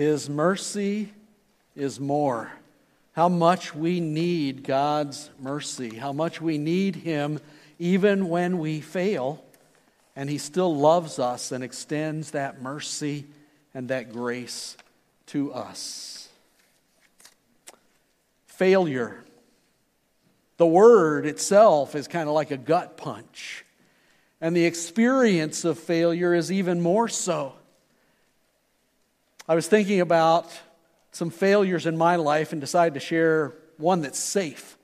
His mercy is more. How much we need God's mercy, how much we need Him even when we fail, and He still loves us and extends that mercy and that grace to us. Failure. The word itself is kind of like a gut punch, and the experience of failure is even more so. I was thinking about some failures in my life and decided to share one that's safe.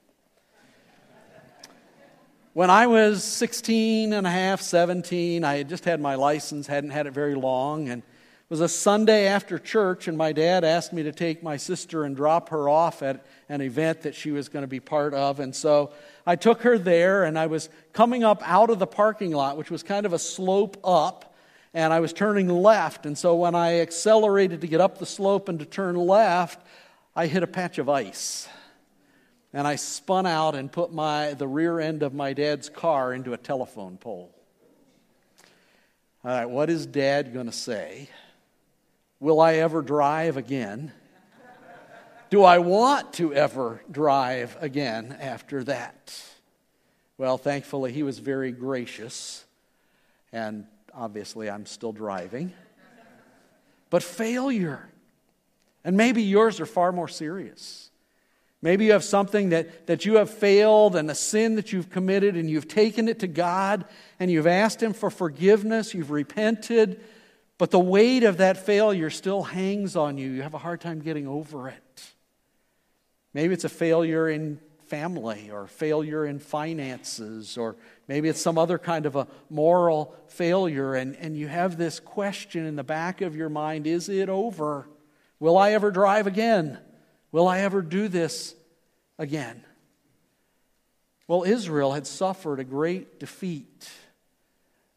When I was 16 and a half, 17, I had just had my license, hadn't had it very long, and it was a Sunday after church, and my dad asked me to take my sister and drop her off at an event that she was going to be part of. And so I took her there, and I was coming up out of the parking lot, which was kind of a slope up, and I was turning left. And so when I accelerated to get up the slope and to turn left, I hit a patch of ice. And I spun out and put my, the rear end of my dad's car into a telephone pole. All right, what is dad going to say? Will I ever drive again? Do I want to ever drive again after that? Well, thankfully, he was very gracious and Obviously, I'm still driving. But failure. And maybe yours are far more serious. Maybe you have something that, that you have failed and a sin that you've committed, and you've taken it to God and you've asked Him for forgiveness, you've repented, but the weight of that failure still hangs on you. You have a hard time getting over it. Maybe it's a failure in family or failure in finances or maybe it's some other kind of a moral failure and, and you have this question in the back of your mind is it over will i ever drive again will i ever do this again well israel had suffered a great defeat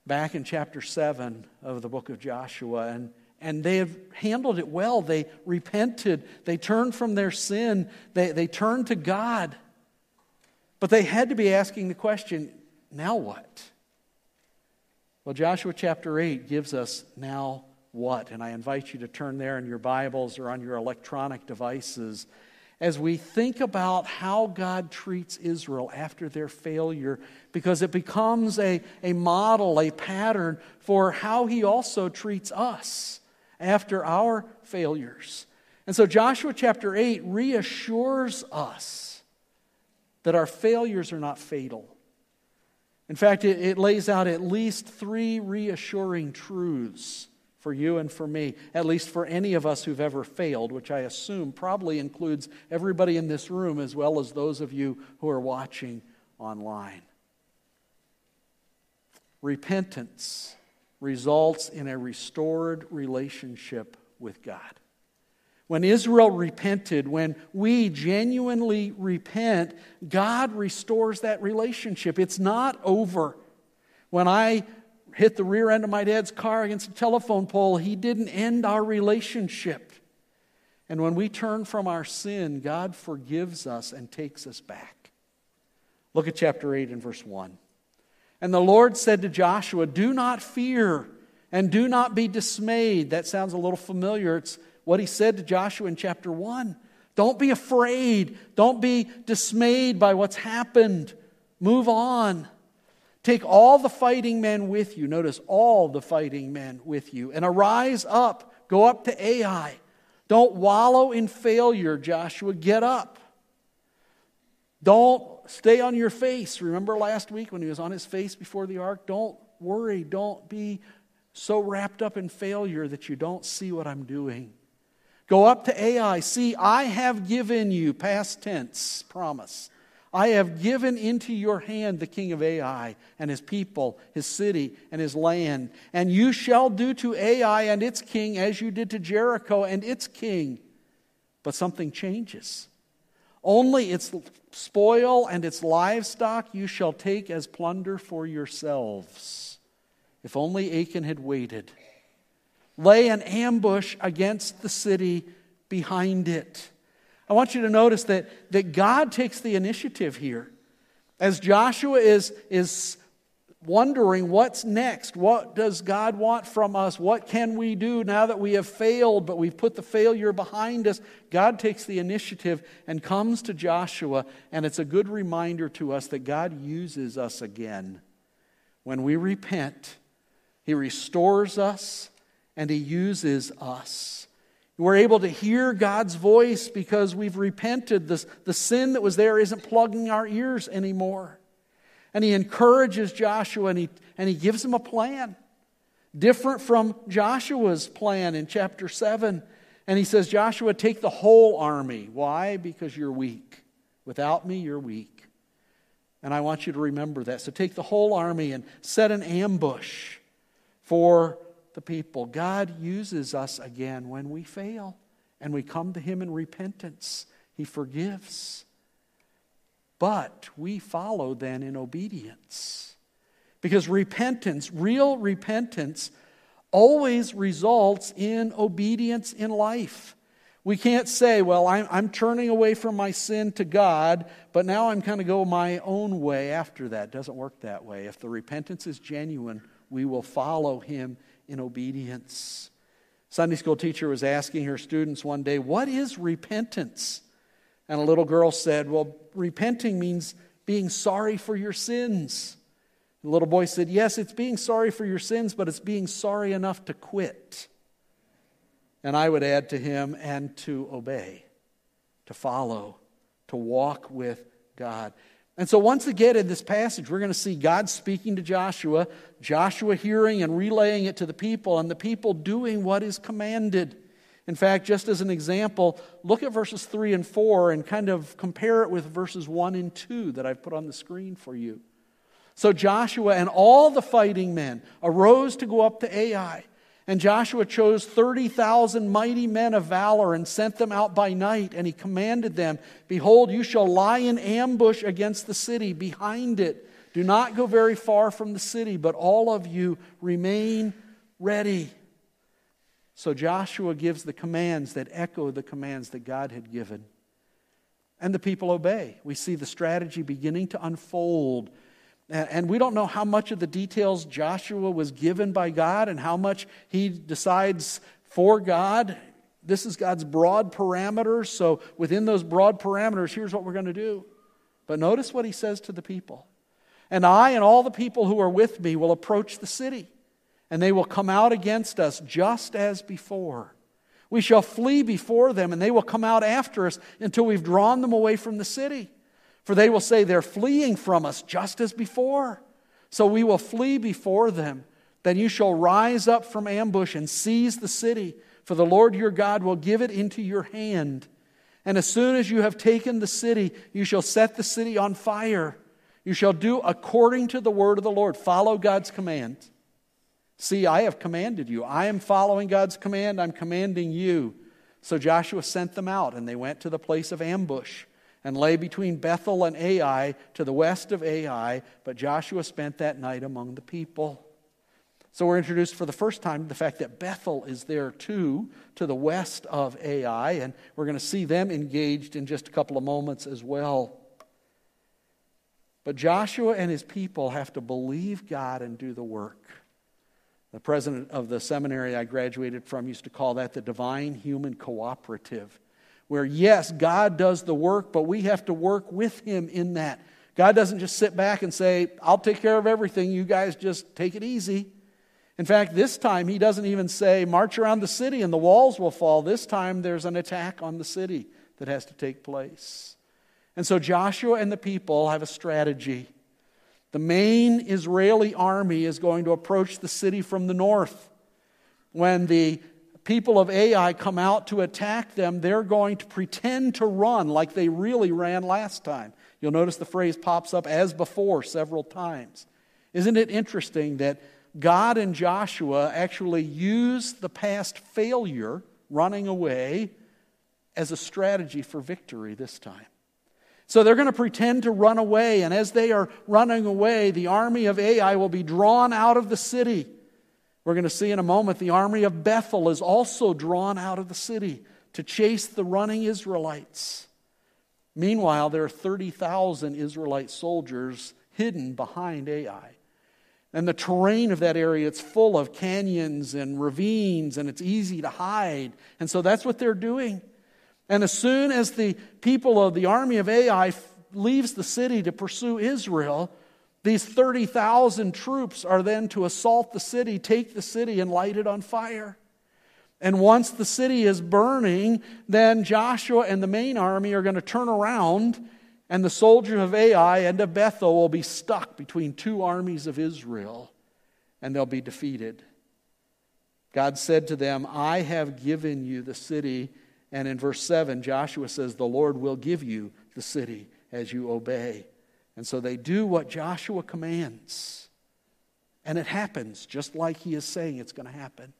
back in chapter 7 of the book of joshua and and they have handled it well. They repented. They turned from their sin. They, they turned to God. But they had to be asking the question now what? Well, Joshua chapter 8 gives us now what? And I invite you to turn there in your Bibles or on your electronic devices as we think about how God treats Israel after their failure, because it becomes a, a model, a pattern for how He also treats us after our failures. And so Joshua chapter 8 reassures us that our failures are not fatal. In fact, it, it, lays out at least three reassuring truths for you and for me, at least for any of us who've ever failed, which I assume probably includes everybody in this room as well as those of you who are watching online. Repentance results in a restored relationship with God. When Israel repented, when we genuinely repent, God restores that relationship. It's not over. When I hit the rear end of my dad's car against a telephone pole, he didn't end our relationship. And when we turn from our sin, God forgives us and takes us back. Look at chapter 8 and verse 1. And the Lord said to Joshua, Do not fear and do not be dismayed. That sounds a little familiar. It's what he said to Joshua in chapter 1. Don't be afraid. Don't be dismayed by what's happened. Move on. Take all the fighting men with you. Notice all the fighting men with you. And arise up. Go up to Ai. Don't wallow in failure, Joshua. Get up. Don't stay on your face. Remember last week when he was on his face before the ark? Don't worry. Don't be so wrapped up in failure that you don't see what I'm doing. Go up to Ai. See, I have given you, past tense, promise. I have given into your hand the king of Ai and his people, his city, and his land. And you shall do to Ai and its king as you did to Jericho and its king. But something changes. Only its spoil and its livestock you shall take as plunder for yourselves. If only Achan had waited lay an ambush against the city behind it. I want you to notice that, that God takes the initiative here. As Joshua is, is wondering what's next. What does God want from us? What can we do now that we have failed, but we've put the failure behind us? God takes the initiative and comes to Joshua, and it's a good reminder to us that God uses us again. When we repent, He restores us and He uses us. We're able to hear God's voice because we've repented. The, the sin that was there isn't plugging our ears anymore. And he encourages Joshua and he, and he gives him a plan, different from Joshua's plan in chapter 7. And he says, Joshua, take the whole army. Why? Because you're weak. Without me, you're weak. And I want you to remember that. So take the whole army and set an ambush for the people. God uses us again when we fail and we come to Him in repentance. He forgives. But we follow then in obedience. Because repentance, real repentance, always results in obedience in life. We can't say, well, I'm, I'm turning away from my sin to God, but now I'm kind of go my own way after that. It doesn't work that way. If the repentance is genuine, we will follow Him in obedience. Sunday school teacher was asking her students one day, What is repentance? And a little girl said, Well, repenting means being sorry for your sins. The little boy said, Yes, it's being sorry for your sins, but it's being sorry enough to quit. And I would add to him, and to obey, to follow, to walk with God. And so, once again, in this passage, we're going to see God speaking to Joshua, Joshua hearing and relaying it to the people, and the people doing what is commanded. In fact, just as an example, look at verses 3 and 4 and kind of compare it with verses 1 and 2 that I've put on the screen for you. So Joshua and all the fighting men arose to go up to Ai. And Joshua chose 30,000 mighty men of valor and sent them out by night. And he commanded them, Behold, you shall lie in ambush against the city, behind it. Do not go very far from the city, but all of you remain ready. So Joshua gives the commands that echo the commands that God had given. And the people obey. We see the strategy beginning to unfold and we don't know how much of the details Joshua was given by God and how much he decides for God. This is God's broad parameters. So, within those broad parameters, here's what we're going to do. But notice what he says to the people. And I and all the people who are with me will approach the city, and they will come out against us just as before. We shall flee before them, and they will come out after us until we've drawn them away from the city. For they will say, They're fleeing from us just as before. So we will flee before them. Then you shall rise up from ambush and seize the city, for the Lord your God will give it into your hand. And as soon as you have taken the city, you shall set the city on fire. You shall do according to the word of the Lord. Follow God's command. See, I have commanded you. I am following God's command. I'm commanding you. So Joshua sent them out, and they went to the place of ambush and lay between Bethel and Ai to the west of Ai, but Joshua spent that night among the people. So we're introduced for the first time to the fact that Bethel is there too, to the west of Ai, and we're going to see them engaged in just a couple of moments as well. But Joshua and his people have to believe God and do the work. The president of the seminary I graduated from used to call that the divine human cooperative where, yes, God does the work, but we have to work with Him in that. God doesn't just sit back and say, I'll take care of everything, you guys just take it easy. In fact, this time He doesn't even say, march around the city and the walls will fall. This time there's an attack on the city that has to take place. And so Joshua and the people have a strategy. The main Israeli army is going to approach the city from the north. When the people of Ai come out to attack them, they're going to pretend to run like they really ran last time. You'll notice the phrase pops up as before several times. Isn't it interesting that God and Joshua actually use the past failure, running away, as a strategy for victory this time? So they're going to pretend to run away, and as they are running away, the army of Ai will be drawn out of the city. We're going to see in a moment the army of Bethel is also drawn out of the city to chase the running Israelites. Meanwhile, there are 30,000 Israelite soldiers hidden behind Ai. And the terrain of that area, it's full of canyons and ravines, and it's easy to hide. And so that's what they're doing. And as soon as the people of the army of Ai leaves the city to pursue Israel, these 30,000 troops are then to assault the city, take the city, and light it on fire. And once the city is burning, then Joshua and the main army are going to turn around and the soldiers of Ai and of Bethel will be stuck between two armies of Israel, and they'll be defeated. God said to them, I have given you the city. And in verse 7, Joshua says, The Lord will give you the city as you obey. And so they do what Joshua commands. And it happens just like he is saying it's going to happen.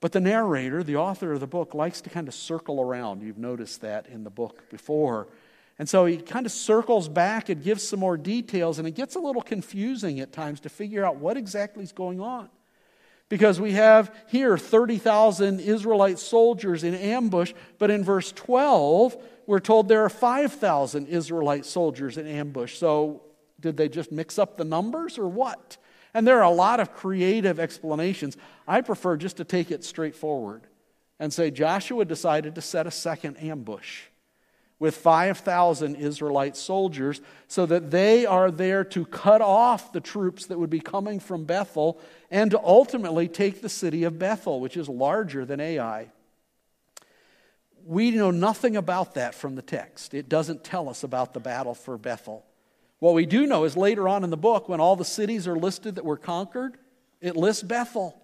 But the narrator, the author of the book, likes to kind of circle around. You've noticed that in the book before. And so he kind of circles back and gives some more details, and it gets a little confusing at times to figure out what exactly is going on. Because we have here 30,000 Israelite soldiers in ambush, but in verse 12, we're told there are 5,000 Israelite soldiers in ambush. So did they just mix up the numbers or what? And there are a lot of creative explanations. I prefer just to take it straightforward and say Joshua decided to set a second ambush with 5,000 Israelite soldiers so that they are there to cut off the troops that would be coming from Bethel and to ultimately take the city of Bethel, which is larger than Ai. We know nothing about that from the text. It doesn't tell us about the battle for Bethel. What we do know is later on in the book, when all the cities are listed that were conquered, it lists Bethel.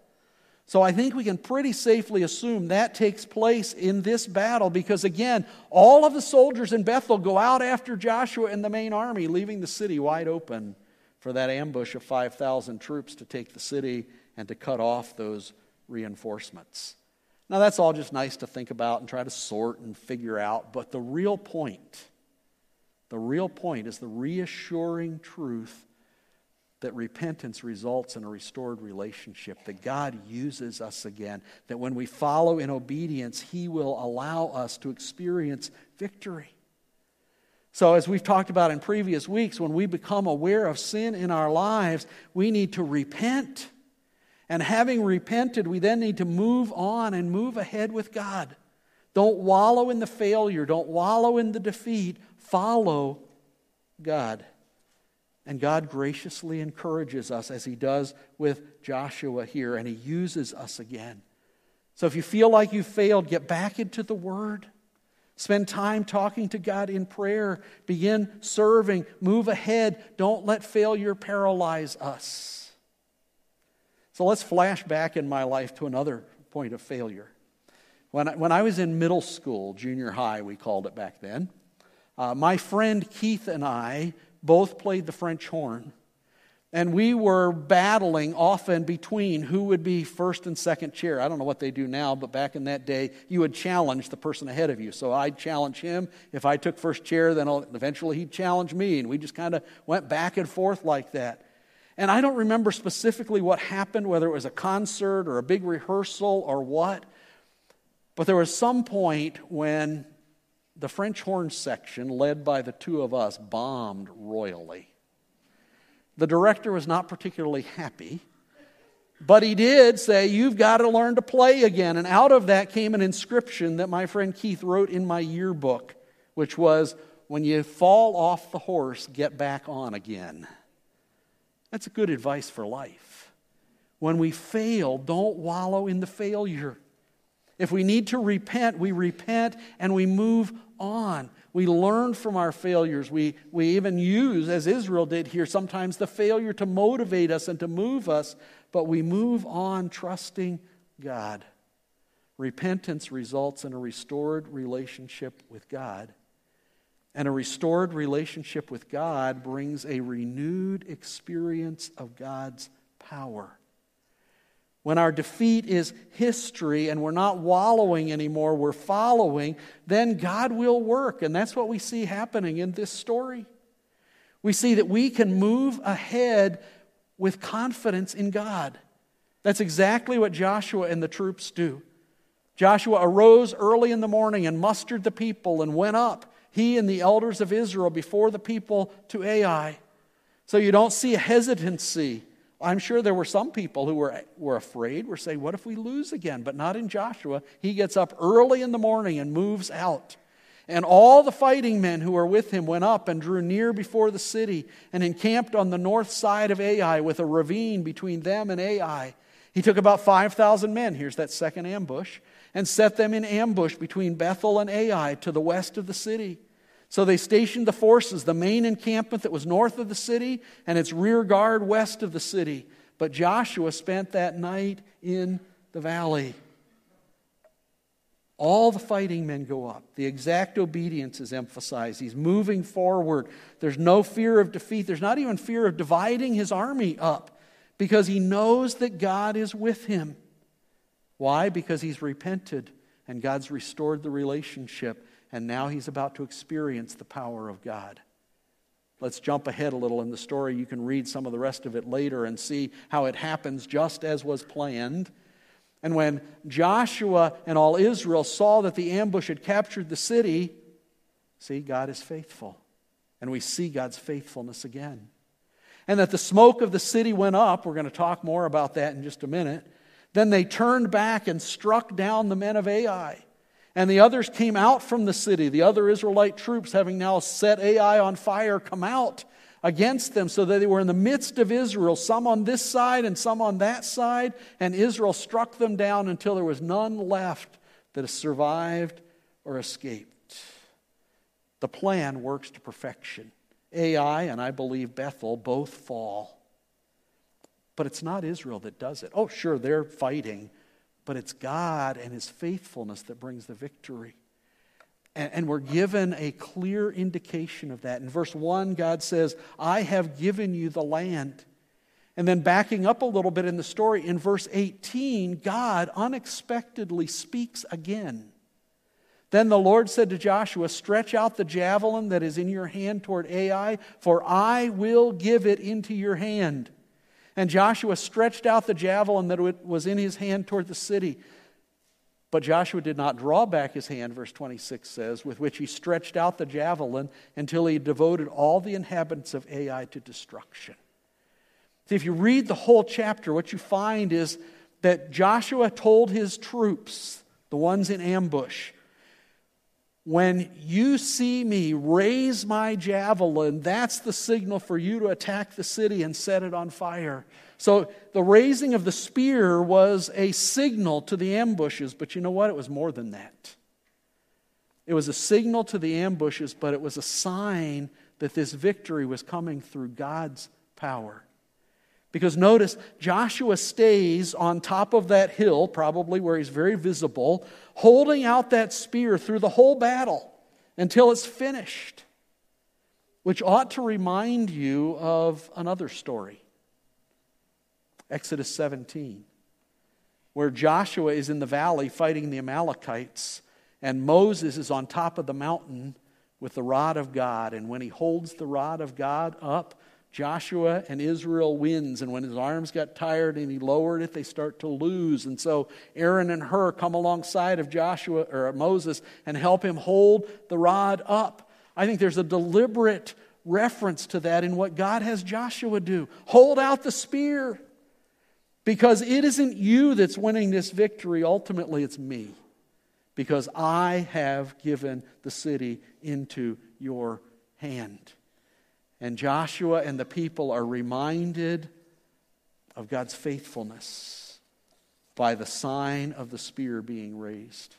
So I think we can pretty safely assume that takes place in this battle because, again, all of the soldiers in Bethel go out after Joshua and the main army, leaving the city wide open for that ambush of 5,000 troops to take the city and to cut off those reinforcements. Now, that's all just nice to think about and try to sort and figure out, but the real point, the real point is the reassuring truth that repentance results in a restored relationship, that God uses us again, that when we follow in obedience, He will allow us to experience victory. So, as we've talked about in previous weeks, when we become aware of sin in our lives, we need to repent. And having repented, we then need to move on and move ahead with God. Don't wallow in the failure, don't wallow in the defeat. Follow God. And God graciously encourages us as He does with Joshua here, and He uses us again. So if you feel like you failed, get back into the Word. Spend time talking to God in prayer. Begin serving. Move ahead. Don't let failure paralyze us. So let's flash back in my life to another point of failure. When I, when I was in middle school, junior high, we called it back then, uh, my friend Keith and I both played the French horn. And we were battling often between who would be first and second chair. I don't know what they do now, but back in that day, you would challenge the person ahead of you. So I'd challenge him. If I took first chair, then eventually he'd challenge me. And we just kind of went back and forth like that. And I don't remember specifically what happened, whether it was a concert or a big rehearsal or what. But there was some point when the French horn section, led by the two of us, bombed royally. The director was not particularly happy, but he did say, You've got to learn to play again. And out of that came an inscription that my friend Keith wrote in my yearbook, which was, When you fall off the horse, get back on again. That's a good advice for life. When we fail, don't wallow in the failure. If we need to repent, we repent and we move on. We learn from our failures. We, we even use, as Israel did here, sometimes the failure to motivate us and to move us, but we move on trusting God. Repentance results in a restored relationship with God. And a restored relationship with God brings a renewed experience of God's power. When our defeat is history and we're not wallowing anymore, we're following, then God will work. And that's what we see happening in this story. We see that we can move ahead with confidence in God. That's exactly what Joshua and the troops do. Joshua arose early in the morning and mustered the people and went up, he and the elders of Israel, before the people to Ai. So you don't see a hesitancy. I'm sure there were some people who were, were afraid, were saying, What if we lose again? But not in Joshua. He gets up early in the morning and moves out. And all the fighting men who were with him went up and drew near before the city and encamped on the north side of Ai with a ravine between them and Ai. He took about 5,000 men, here's that second ambush, and set them in ambush between Bethel and Ai to the west of the city. So they stationed the forces, the main encampment that was north of the city and its rear guard west of the city. But Joshua spent that night in the valley. All the fighting men go up. The exact obedience is emphasized. He's moving forward. There's no fear of defeat. There's not even fear of dividing his army up because he knows that God is with him. Why? Because he's repented and God's restored the relationship, and now he's about to experience the power of God. Let's jump ahead a little in the story. You can read some of the rest of it later and see how it happens just as was planned. And when Joshua and all Israel saw that the ambush had captured the city, see, God is faithful. And we see God's faithfulness again. And that the smoke of the city went up. We're going to talk more about that in just a minute. Then they turned back and struck down the men of Ai. And the others came out from the city. The other Israelite troops, having now set Ai on fire, come out against them so that they were in the midst of Israel, some on this side and some on that side, and Israel struck them down until there was none left that survived or escaped. The plan works to perfection. Ai and I believe Bethel both fall. But it's not Israel that does it. Oh, sure, they're fighting, but it's God and His faithfulness that brings the victory. And, we're given a clear indication of that. In verse 1, God says, I have given you the land. And then backing up a little bit in the story, in verse 18, God unexpectedly speaks again. Then the Lord said to Joshua, Stretch out the javelin that is in your hand toward Ai, for I will give it into your hand. And Joshua stretched out the javelin that was in his hand toward the city. But Joshua did not draw back his hand, verse 26 says, with which he stretched out the javelin until he devoted all the inhabitants of Ai to destruction. See, if you read the whole chapter, what you find is that Joshua told his troops, the ones in ambush, when you see me raise my javelin, that's the signal for you to attack the city and set it on fire. So the raising of the spear was a signal to the ambushes, but you know what? It was more than that. It was a signal to the ambushes, but it was a sign that this victory was coming through God's power. Because notice, Joshua stays on top of that hill, probably where he's very visible, holding out that spear through the whole battle until it's finished, which ought to remind you of another story. Exodus 17, where Joshua is in the valley fighting the Amalekites, and Moses is on top of the mountain with the rod of God. And when he holds the rod of God up, Joshua and Israel wins. And when his arms got tired and he lowered it, they start to lose. And so Aaron and Hur come alongside of Joshua or Moses and help him hold the rod up. I think there's a deliberate reference to that in what God has Joshua do. Hold out the spear. Because it isn't you that's winning this victory, ultimately, it's me. Because I have given the city into your hand. And Joshua and the people are reminded of God's faithfulness by the sign of the spear being raised.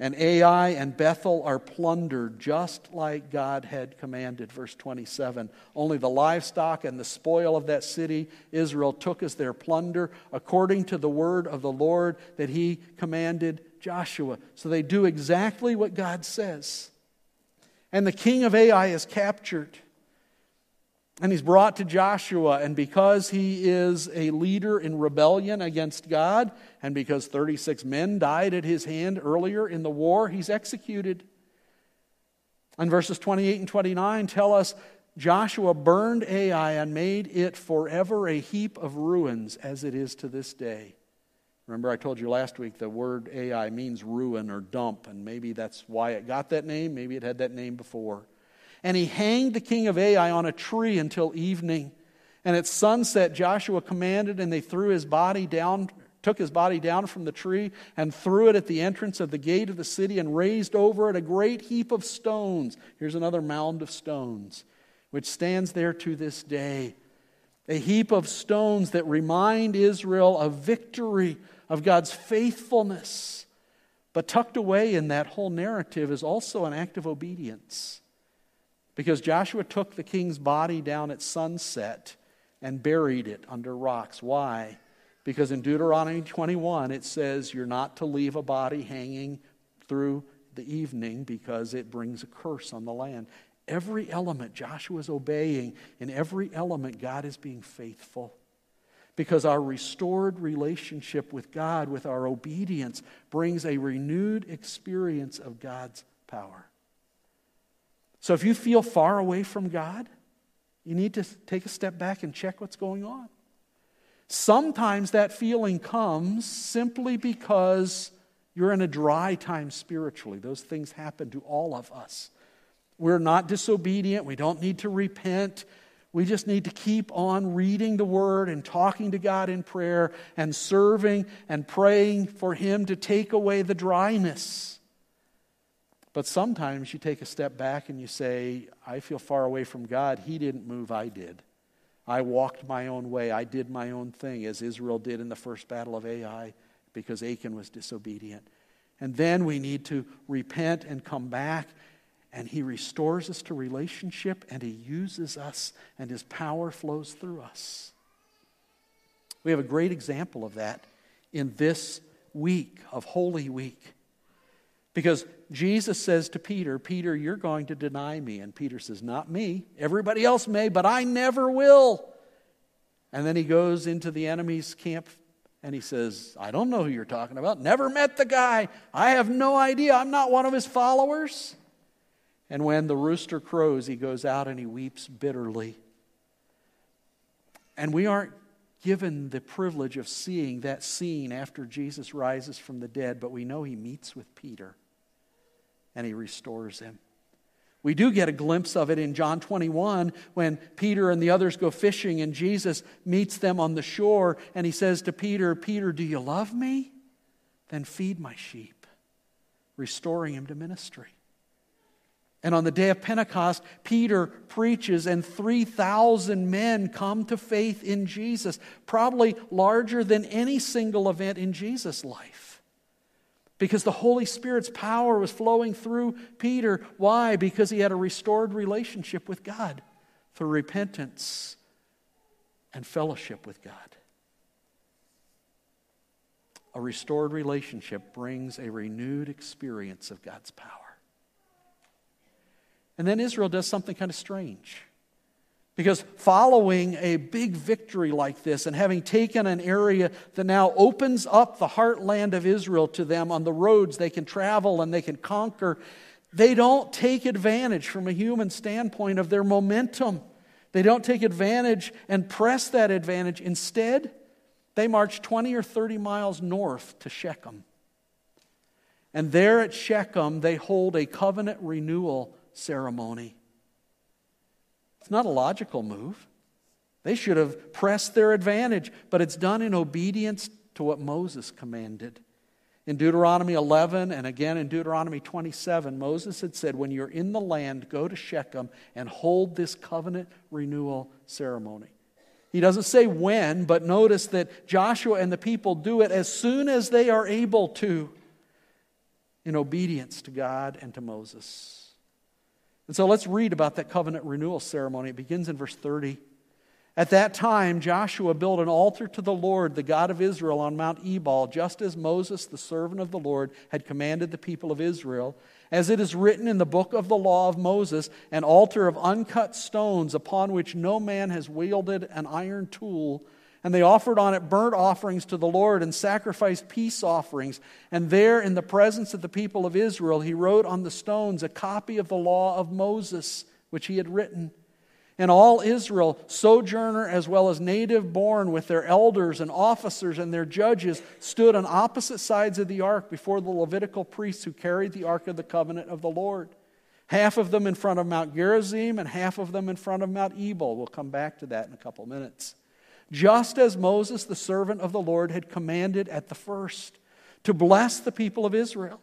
And Ai and Bethel are plundered just like God had commanded. Verse 27. Only the livestock and the spoil of that city Israel took as their plunder, according to the word of the Lord that he commanded Joshua. So they do exactly what God says. And the king of Ai is captured. And he's brought to Joshua, and because he is a leader in rebellion against God, and because 36 men died at his hand earlier in the war, he's executed. And verses 28 and 29 tell us Joshua burned Ai and made it forever a heap of ruins, as it is to this day. Remember, I told you last week the word Ai means ruin or dump, and maybe that's why it got that name. Maybe it had that name before. And he hanged the king of Ai on a tree until evening. And at sunset, Joshua commanded, and they threw his body down, took his body down from the tree, and threw it at the entrance of the gate of the city, and raised over it a great heap of stones. Here's another mound of stones, which stands there to this day. A heap of stones that remind Israel of victory, of God's faithfulness. But tucked away in that whole narrative is also an act of obedience. Because Joshua took the king's body down at sunset and buried it under rocks. Why? Because in Deuteronomy 21 it says you're not to leave a body hanging through the evening because it brings a curse on the land. Every element Joshua is obeying, in every element God is being faithful. Because our restored relationship with God, with our obedience, brings a renewed experience of God's power. So if you feel far away from God, you need to take a step back and check what's going on. Sometimes that feeling comes simply because you're in a dry time spiritually. Those things happen to all of us. We're not disobedient. We don't need to repent. We just need to keep on reading the Word and talking to God in prayer and serving and praying for Him to take away the dryness. But sometimes you take a step back and you say, I feel far away from God. He didn't move, I did. I walked my own way. I did my own thing, as Israel did in the first battle of Ai, because Achan was disobedient. And then we need to repent and come back, and He restores us to relationship, and He uses us, and His power flows through us. We have a great example of that in this week of Holy Week. Because Jesus says to Peter, Peter, you're going to deny me. And Peter says, Not me. Everybody else may, but I never will. And then he goes into the enemy's camp and he says, I don't know who you're talking about. Never met the guy. I have no idea. I'm not one of his followers. And when the rooster crows, he goes out and he weeps bitterly. And we aren't given the privilege of seeing that scene after Jesus rises from the dead, but we know he meets with Peter and he restores him. We do get a glimpse of it in John 21 when Peter and the others go fishing and Jesus meets them on the shore and he says to Peter, Peter, do you love me? Then feed my sheep, restoring him to ministry. And on the day of Pentecost, Peter preaches, and 3,000 men come to faith in Jesus, probably larger than any single event in Jesus' life because the Holy Spirit's power was flowing through Peter. Why? Because he had a restored relationship with God through repentance and fellowship with God. A restored relationship brings a renewed experience of God's power. And then Israel does something kind of strange. Because following a big victory like this and having taken an area that now opens up the heartland of Israel to them on the roads they can travel and they can conquer, they don't take advantage from a human standpoint of their momentum. They don't take advantage and press that advantage. Instead, they march 20 or 30 miles north to Shechem. And there at Shechem, they hold a covenant renewal ceremony. It's not a logical move. They should have pressed their advantage, but it's done in obedience to what Moses commanded. In Deuteronomy 11 and again in Deuteronomy 27, Moses had said, When you're in the land, go to Shechem and hold this covenant renewal ceremony. He doesn't say when, but notice that Joshua and the people do it as soon as they are able to in obedience to God and to Moses. And so let's read about that covenant renewal ceremony. It begins in verse 30. At that time, Joshua built an altar to the Lord, the God of Israel, on Mount Ebal, just as Moses, the servant of the Lord, had commanded the people of Israel. As it is written in the book of the law of Moses, an altar of uncut stones upon which no man has wielded an iron tool and they offered on it burnt offerings to the Lord and sacrificed peace offerings. And there, in the presence of the people of Israel, he wrote on the stones a copy of the law of Moses, which he had written. And all Israel, sojourner as well as native born, with their elders and officers and their judges, stood on opposite sides of the ark before the Levitical priests who carried the ark of the covenant of the Lord. Half of them in front of Mount Gerizim and half of them in front of Mount Ebal. We'll come back to that in a couple minutes. Just as Moses, the servant of the Lord, had commanded at the first to bless the people of Israel.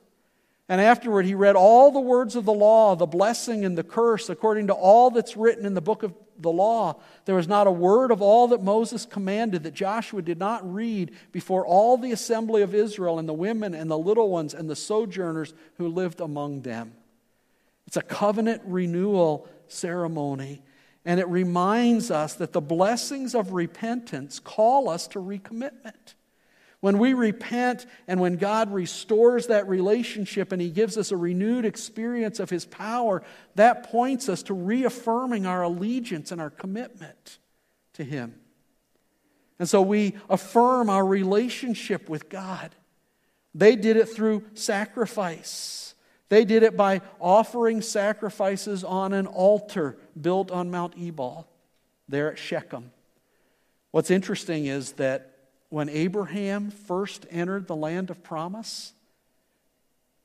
And afterward, he read all the words of the law, the blessing and the curse, according to all that's written in the book of the law. There was not a word of all that Moses commanded that Joshua did not read before all the assembly of Israel and the women and the little ones and the sojourners who lived among them. It's a covenant renewal ceremony, and it reminds us that the blessings of repentance call us to recommitment. When we repent and when God restores that relationship and He gives us a renewed experience of His power, that points us to reaffirming our allegiance and our commitment to Him. And so we affirm our relationship with God. They did it through sacrifice. They did it by offering sacrifices on an altar built on Mount Ebal there at Shechem. What's interesting is that when Abraham first entered the land of promise,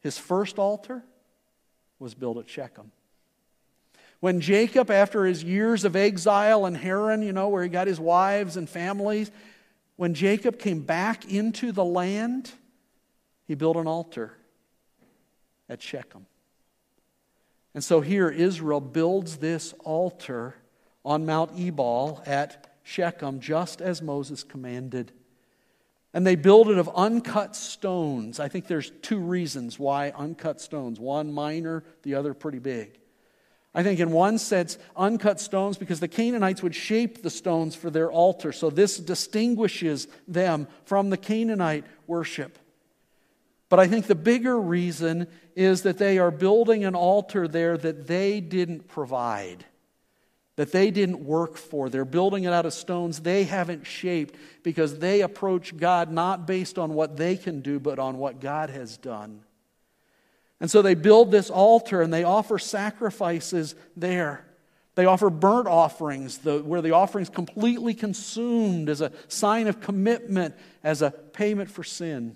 his first altar was built at Shechem. When Jacob, after his years of exile in Haran, you know, where he got his wives and families, when Jacob came back into the land, he built an altar at Shechem. And so here Israel builds this altar on Mount Ebal at Shechem, just as Moses commanded. And they build it of uncut stones. I think there's two reasons why uncut stones one minor, the other pretty big. I think, in one sense, uncut stones because the Canaanites would shape the stones for their altar. So this distinguishes them from the Canaanite worship. But I think the bigger reason is that they are building an altar there that they didn't provide that they didn't work for. They're building it out of stones they haven't shaped because they approach God not based on what they can do, but on what God has done. And so they build this altar and they offer sacrifices there. They offer burnt offerings, the, where the offering is completely consumed as a sign of commitment, as a payment for sin.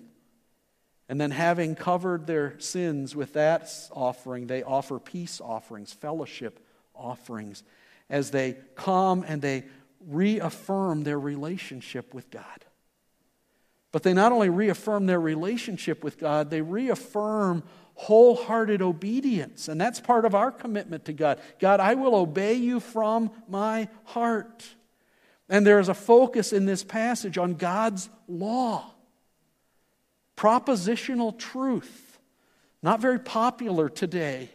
And then, having covered their sins with that offering, they offer peace offerings, fellowship offerings as they come and they reaffirm their relationship with God. But they not only reaffirm their relationship with God, they reaffirm wholehearted obedience. And that's part of our commitment to God. God, I will obey you from my heart. And there is a focus in this passage on God's law, propositional truth, not very popular today.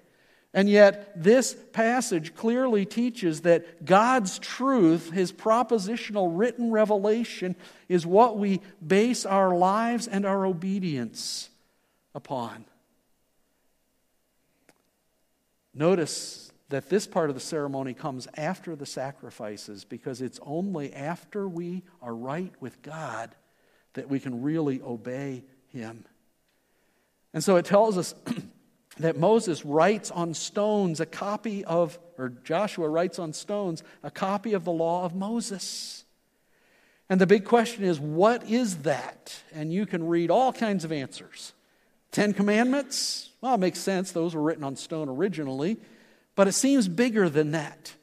And yet, this passage clearly teaches that God's truth, His propositional written revelation, is what we base our lives and our obedience upon. Notice that this part of the ceremony comes after the sacrifices because it's only after we are right with God that we can really obey Him. And so it tells us that Moses writes on stones a copy of, or Joshua writes on stones a copy of the law of Moses. And the big question is, what is that? And you can read all kinds of answers. Ten Commandments? Well, it makes sense. Those were written on stone originally. But it seems bigger than that.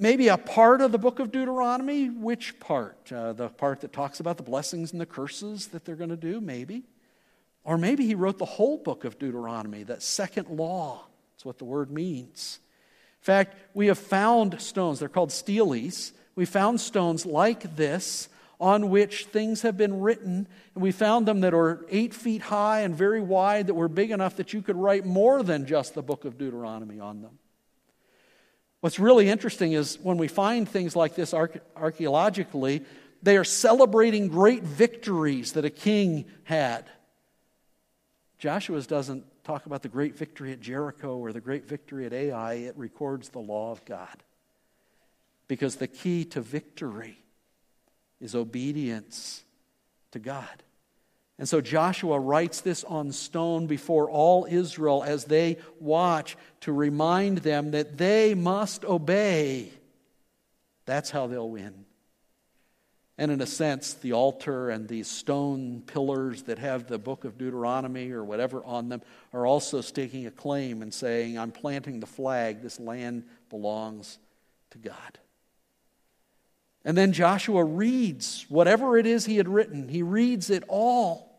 Maybe a part of the book of Deuteronomy? Which part? Uh, the part that talks about the blessings and the curses that they're going to do? Maybe. Or maybe he wrote the whole book of Deuteronomy, that second law. That's what the word means. In fact, we have found stones, they're called steles. We found stones like this on which things have been written, and we found them that are eight feet high and very wide, that were big enough that you could write more than just the book of Deuteronomy on them. What's really interesting is when we find things like this archaeologically, they are celebrating great victories that a king had. Joshua's doesn't talk about the great victory at Jericho or the great victory at Ai, it records the law of God. Because the key to victory is obedience to God. And so Joshua writes this on stone before all Israel as they watch to remind them that they must obey. That's how they'll win. And in a sense, the altar and these stone pillars that have the book of Deuteronomy or whatever on them are also staking a claim and saying, I'm planting the flag, this land belongs to God. And then Joshua reads whatever it is he had written, he reads it all.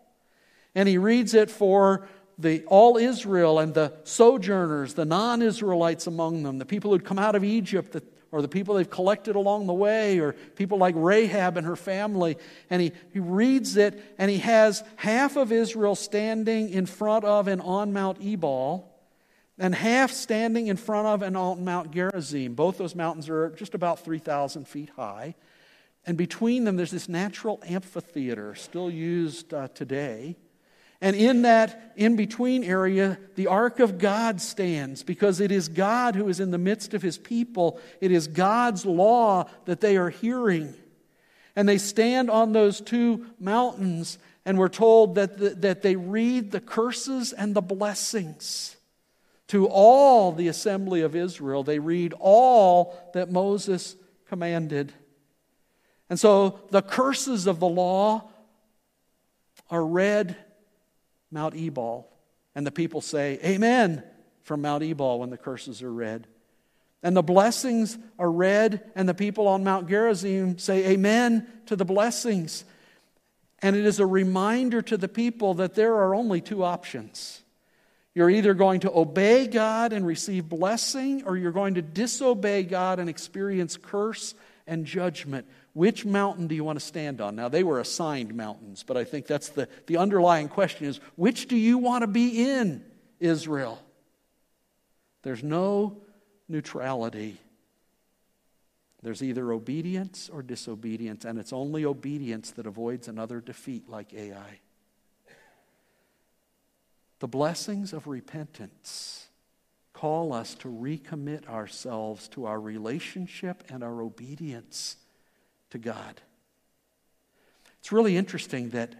And he reads it for the all Israel and the sojourners, the non Israelites among them, the people who'd come out of Egypt, or the people they've collected along the way, or people like Rahab and her family. And he, he reads it, and he has half of Israel standing in front of and on Mount Ebal, and half standing in front of and on Mount Gerizim. Both those mountains are just about 3,000 feet high. And between them, there's this natural amphitheater still used uh, today. And in that in between area, the ark of God stands because it is God who is in the midst of his people. It is God's law that they are hearing. And they stand on those two mountains, and we're told that, the, that they read the curses and the blessings. To all the assembly of Israel, they read all that Moses commanded. And so the curses of the law are read Mount Ebal. And the people say, Amen, from Mount Ebal when the curses are read. And the blessings are read, and the people on Mount Gerizim say, Amen to the blessings. And it is a reminder to the people that there are only two options. You're either going to obey God and receive blessing, or you're going to disobey God and experience curse and judgment. Which mountain do you want to stand on? Now, they were assigned mountains, but I think that's the, the underlying question is which do you want to be in, Israel? There's no neutrality. There's either obedience or disobedience, and it's only obedience that avoids another defeat like Ai. The blessings of repentance call us to recommit ourselves to our relationship and our obedience to God. It's really interesting that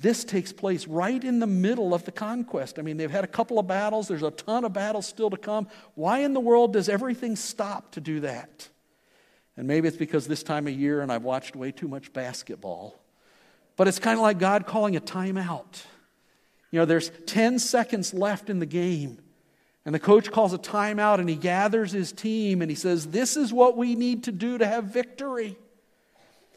this takes place right in the middle of the conquest. I mean, they've had a couple of battles, there's a ton of battles still to come. Why in the world does everything stop to do that? And maybe it's because this time of year and I've watched way too much basketball. But it's kind of like God calling a timeout. You know, there's 10 seconds left in the game. And the coach calls a timeout and he gathers his team and he says, This is what we need to do to have victory.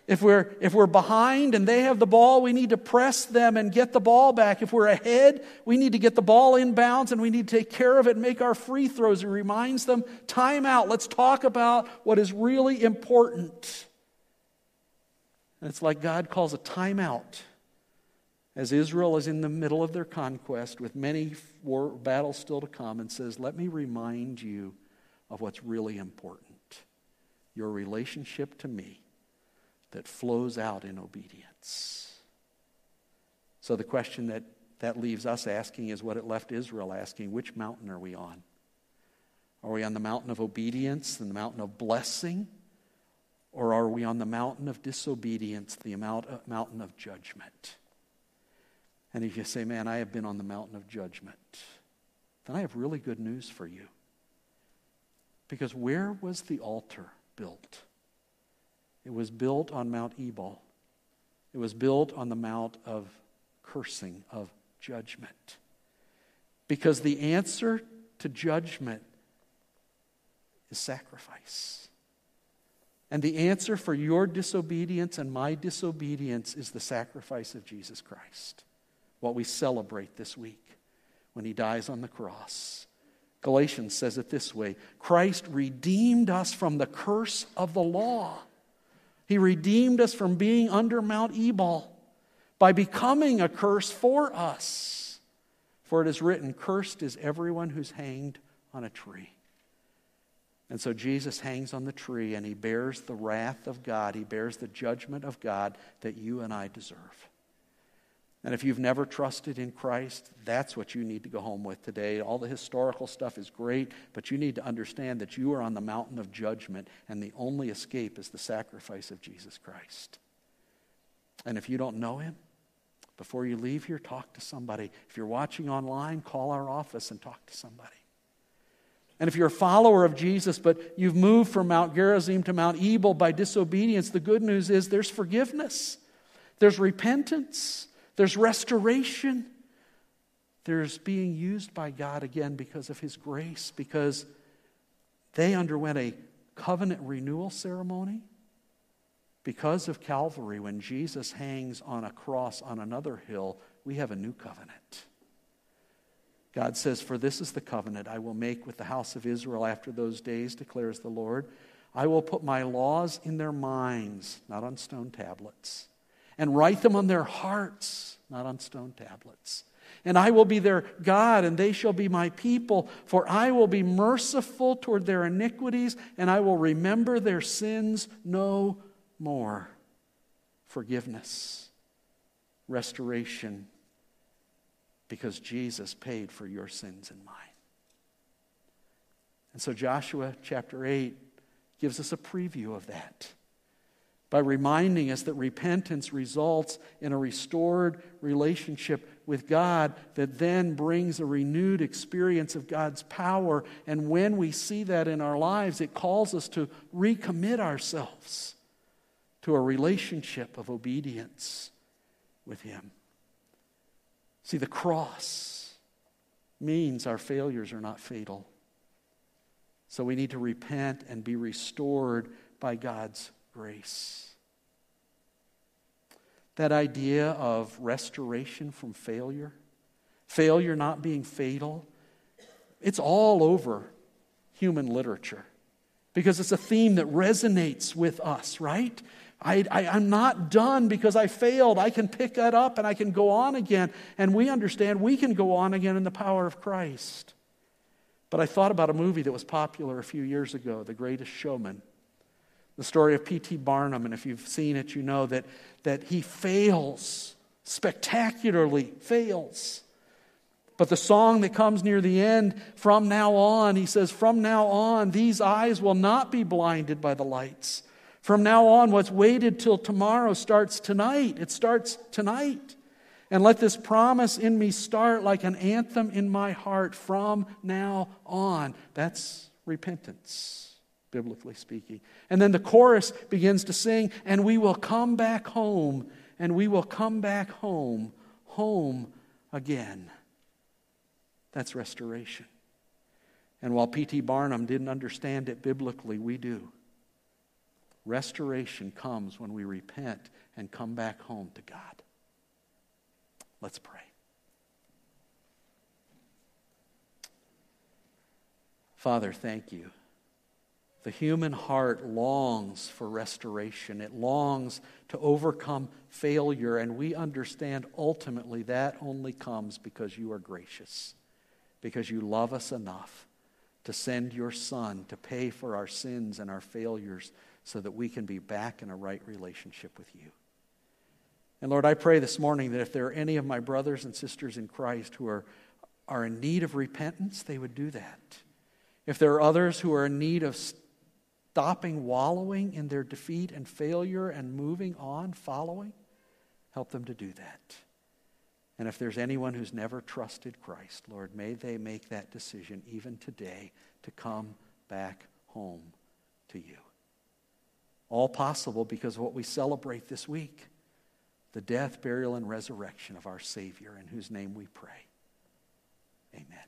If we're, if we're behind and they have the ball, we need to press them and get the ball back. If we're ahead, we need to get the ball inbounds and we need to take care of it and make our free throws. He reminds them, time out. Let's talk about what is really important. And it's like God calls a timeout as Israel is in the middle of their conquest with many war battles still to come and says, Let me remind you of what's really important your relationship to me that flows out in obedience. So the question that that leaves us asking is what it left Israel asking which mountain are we on? Are we on the mountain of obedience and the mountain of blessing? Or are we on the mountain of disobedience, the uh, mountain of judgment? And if you say, man, I have been on the mountain of judgment, then I have really good news for you. Because where was the altar built? It was built on Mount Ebal. It was built on the Mount of cursing, of judgment. Because the answer to judgment is sacrifice. And the answer for your disobedience and my disobedience is the sacrifice of Jesus Christ, what we celebrate this week when he dies on the cross. Galatians says it this way Christ redeemed us from the curse of the law he redeemed us from being under Mount Ebal by becoming a curse for us. For it is written, Cursed is everyone who's hanged on a tree. And so Jesus hangs on the tree and he bears the wrath of God. He bears the judgment of God that you and I deserve. And if you've never trusted in Christ, that's what you need to go home with today. All the historical stuff is great, but you need to understand that you are on the mountain of judgment, and the only escape is the sacrifice of Jesus Christ. And if you don't know him, before you leave here, talk to somebody. If you're watching online, call our office and talk to somebody. And if you're a follower of Jesus, but you've moved from Mount Gerizim to Mount Ebal by disobedience, the good news is there's forgiveness, there's repentance, there's restoration, there's being used by God again because of His grace, because they underwent a covenant renewal ceremony. Because of Calvary, when Jesus hangs on a cross on another hill, we have a new covenant. God says, For this is the covenant I will make with the house of Israel after those days, declares the Lord. I will put my laws in their minds, not on stone tablets, and write them on their hearts, not on stone tablets. And I will be their God, and they shall be my people, for I will be merciful toward their iniquities, and I will remember their sins no more. Forgiveness, restoration, because Jesus paid for your sins and mine. And so Joshua chapter 8 gives us a preview of that by reminding us that repentance results in a restored relationship with God that then brings a renewed experience of God's power. And when we see that in our lives, it calls us to recommit ourselves to a relationship of obedience with Him. See, the cross means our failures are not fatal. So we need to repent and be restored by God's grace. That idea of restoration from failure, failure not being fatal, it's all over human literature because it's a theme that resonates with us, right? I, I, am not done because I failed. I can pick that up and I can go on again. And we understand we can go on again in the power of Christ. But I thought about a movie that was popular a few years ago, The Greatest Showman. The story of P.T. Barnum, and if you've seen it, you know that, that he fails, spectacularly fails. But the song that comes near the end, from now on, he says, From now on, these eyes will not be blinded by the lights. From now on, what's waited till tomorrow starts tonight. It starts tonight. And let this promise in me start like an anthem in my heart from now on. That's repentance, biblically speaking. And then the chorus begins to sing, and we will come back home, and we will come back home, home again. That's restoration. And while P.T. Barnum didn't understand it biblically, we do. Restoration comes when we repent and come back home to God. Let's pray. Father, thank you. The human heart longs for restoration. It longs to overcome failure, and we understand ultimately that only comes because you are gracious, because you love us enough to send your Son to pay for our sins and our failures so that we can be back in a right relationship with you. And Lord, I pray this morning that if there are any of my brothers and sisters in Christ who are, are in need of repentance, they would do that. If there are others who are in need of stopping wallowing in their defeat and failure and moving on, following, help them to do that. And if there's anyone who's never trusted Christ, Lord, may they make that decision even today to come back home to you. All possible because of what we celebrate this week the death, burial, and resurrection of our Savior, in whose name we pray. Amen.